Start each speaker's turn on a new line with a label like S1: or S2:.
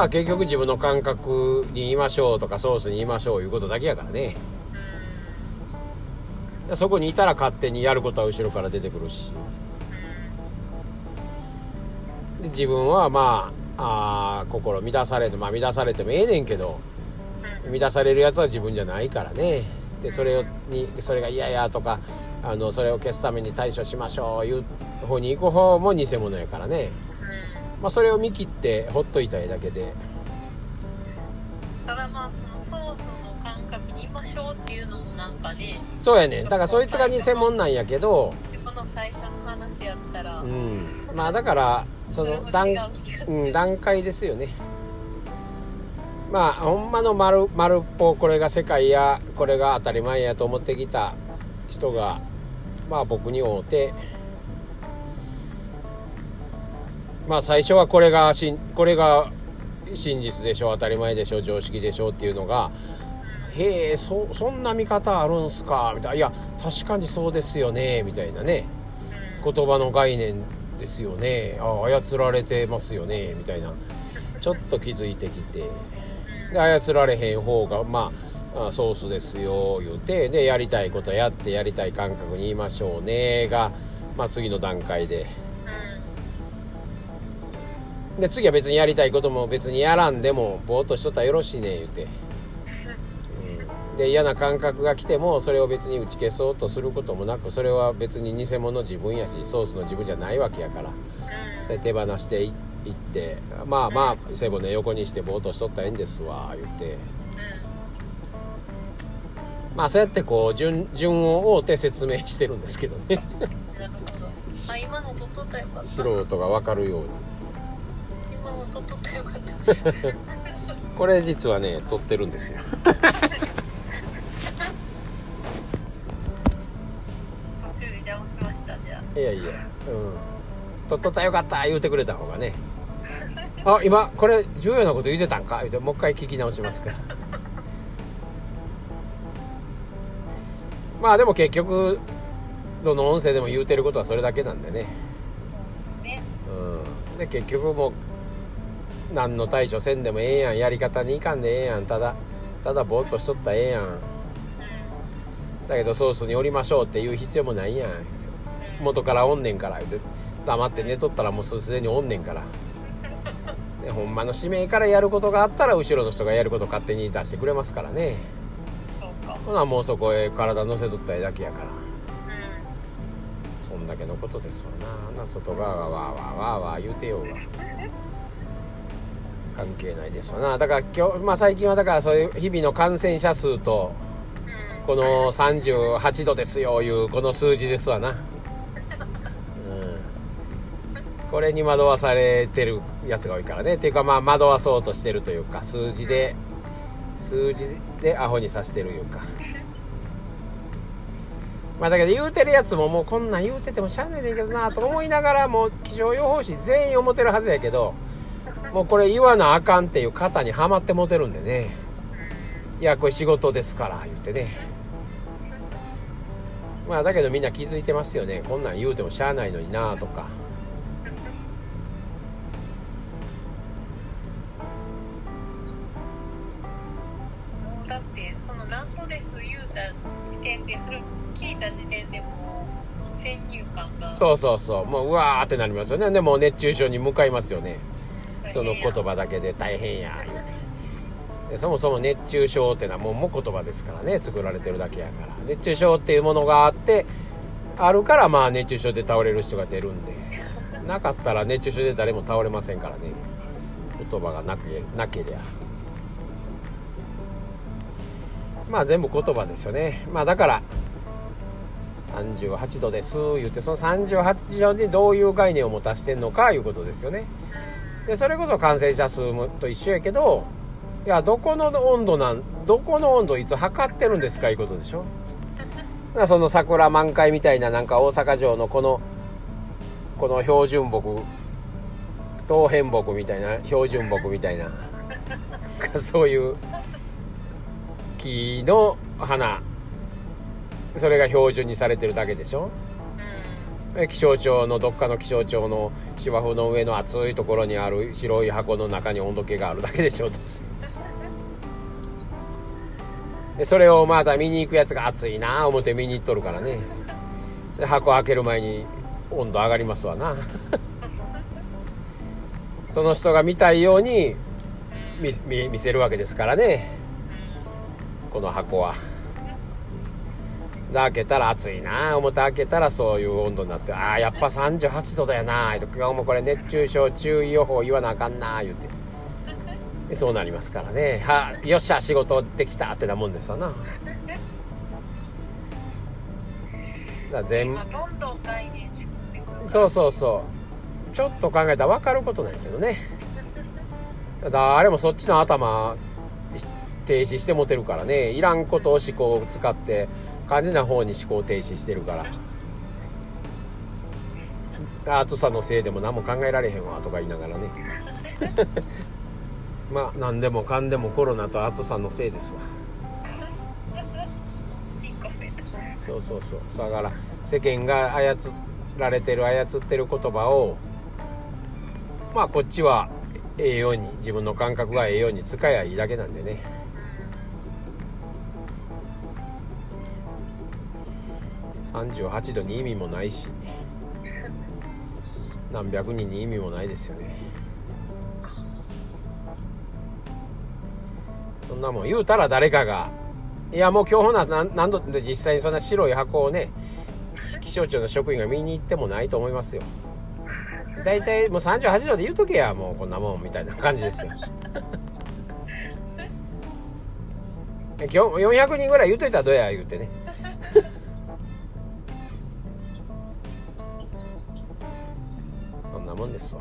S1: まあ結局自分の感覚に言いましょうとかソースに言いましょういうことだけやからね。そこにいたら勝手にやることは後ろから出てくるし。で自分はまああ心乱されてまあ乱されてもええねんけど乱されるやつは自分じゃないからね。でそれをにそれが嫌やとかあのそれを消すために対処しましょういう方に行く方も偽物やからね、まあ、それを見切ってほっといたいだけで。
S2: ただまあそのソースの感覚にいましょうっていうのもなんかね。
S1: そうやねん。だからそいつが偽物なんやけど。
S2: この最初の話やったら、
S1: うん。まあだからその段,、うん、段階ですよね。まあほんまの丸丸っぽこれが世界やこれが当たり前やと思ってきた人がまあ僕に会うてまあ最初はこれがしんこれが真実でしょ当たり前でしょ常識でしょっていうのがへえそそんな見方あるんすかみたいな。いや確かにそうですよねみたいなね。言葉の概念ですよね。あ操られてますよねみたいな。ちょっと気づいてきて。で操られへん方がまあソースですよ言うて。でやりたいことやってやりたい感覚に言いましょうねが、まあ、次の段階でで次は別にやりたいことも別にやらんでもぼーっとしとったらよろしいね言うて、うん、で嫌な感覚が来てもそれを別に打ち消そうとすることもなくそれは別に偽物自分やしソースの自分じゃないわけやから。それ手放していってまあまあ背骨横にしてぼーっとしとったらええんですわ言って。まあそうやってこう順順を追うて説明してるんですけどね。
S2: なるほど。あ今のとっとったらよ
S1: 素人が分かるように。
S2: 今のとっとったらよかった
S1: これ実はね撮ってるんですよ。いやいやうん。撮っとったらよかった言うてくれた方がね。あ今これ重要なこと言うてたんか？言うてもう一回聞き直しますから。まあでも結局どの音声でも言うてることはそれだけなんでね。
S2: ね。
S1: うん。で結局もう何の対処せんでもええやん。やり方にいかんでええやん。ただただぼーっとしとったらええやん。だけどソースにおりましょうって言う必要もないやん。元からおんねんから。言て黙って寝とったらもうすでにおんねんから。でほんまの使命からやることがあったら後ろの人がやること勝手に出してくれますからね。ほなもうそこへ体乗せとったらえだけやから。そんだけのことですわな。外側がわーわーわーわー言うてようが。関係ないですわな。だから今日、まあ、最近はだからそういう日々の感染者数とこの38度ですよいうこの数字ですわな、うん、これに惑わされてるやつが多いからね。っていうかまあ惑わそうとしてるというか数字で数字でアホにさせてるいうか。まあだけど言うてるやつももうこんなん言うててもしゃあないねんけどなと思いながらもう気象予報士全員思ってるはずやけどもうこれ言わなあかんっていう型にはまってもてるんでね。いやこれ仕事ですから言ってね。まあだけどみんな気づいてますよね。こんなん言うてもしゃあないのになとか。
S2: だってその何度です言うた時点でそれを聞いた時点でもう先入観が。
S1: そうそうそう。もううわーってなりますよね。でもう熱中症に向かいますよねその言葉だけで大変や。言うてそもそも熱中症ってのはもうも言葉ですからね作られてるだけやから。熱中症っていうものがあってあるからまあ熱中症で倒れる人が出るんで。なかったら熱中症で誰も倒れませんからね。言葉がなけなけりゃ。まあ全部言葉ですよね。まあだから38度です。言ってその38度にどういう概念を持たしてんのかいうことですよね。でそれこそ感染者数と一緒やけどいやどこの温度なんどこの温度いつ測ってるんですかいうことでしょ。だその桜満開みたいななんか大阪城のこのこの標準木東変木みたいな標準木みたいな そういう木の花。それが標準にされてるだけでしょ。気象庁のどっかの気象庁の芝生の上の熱いところにある白い箱の中に温度計があるだけでしょう。と でそれをまた見に行くやつが暑いな思って見に行っとるからね。で箱開ける前に温度上がりますわな。その人が見たいように見せるわけですからね。この箱は。で開けたら暑いな思って開けたらそういう温度になってああやっぱ38度だよな今日もこれ熱中症注意予報言わなあかんな言うて。でそうなりますからね。はよっしゃ仕事できたってなもんですわな。だ全そうそうそう。ちょっと考えたら分かることないけどね。誰もそっちの頭停止してもてるからね。いらんことを思考を使って肝心な方に思考停止してるから。暑さのせいでも何も考えられへんわとか言いながらね。まあ何でもかんでもコロナと暑さのせいですわ。そうそうそう。だから世間が操られてる操ってる言葉をまあこっちはええように自分の感覚がええように使えばいいだけなんでね。38度に意味もないし 何百人に意味もないですよね。そんなもん言うたら誰かがいやもう今日ほな何何度って実際にそんな白い箱をね気象庁の職員が見に行ってもないと思いますよ。大体もう38度で言うとけやもうこんなもんみたいな感じですよ。今日400人ぐらい言うといたらどうや言うてねもんですわ。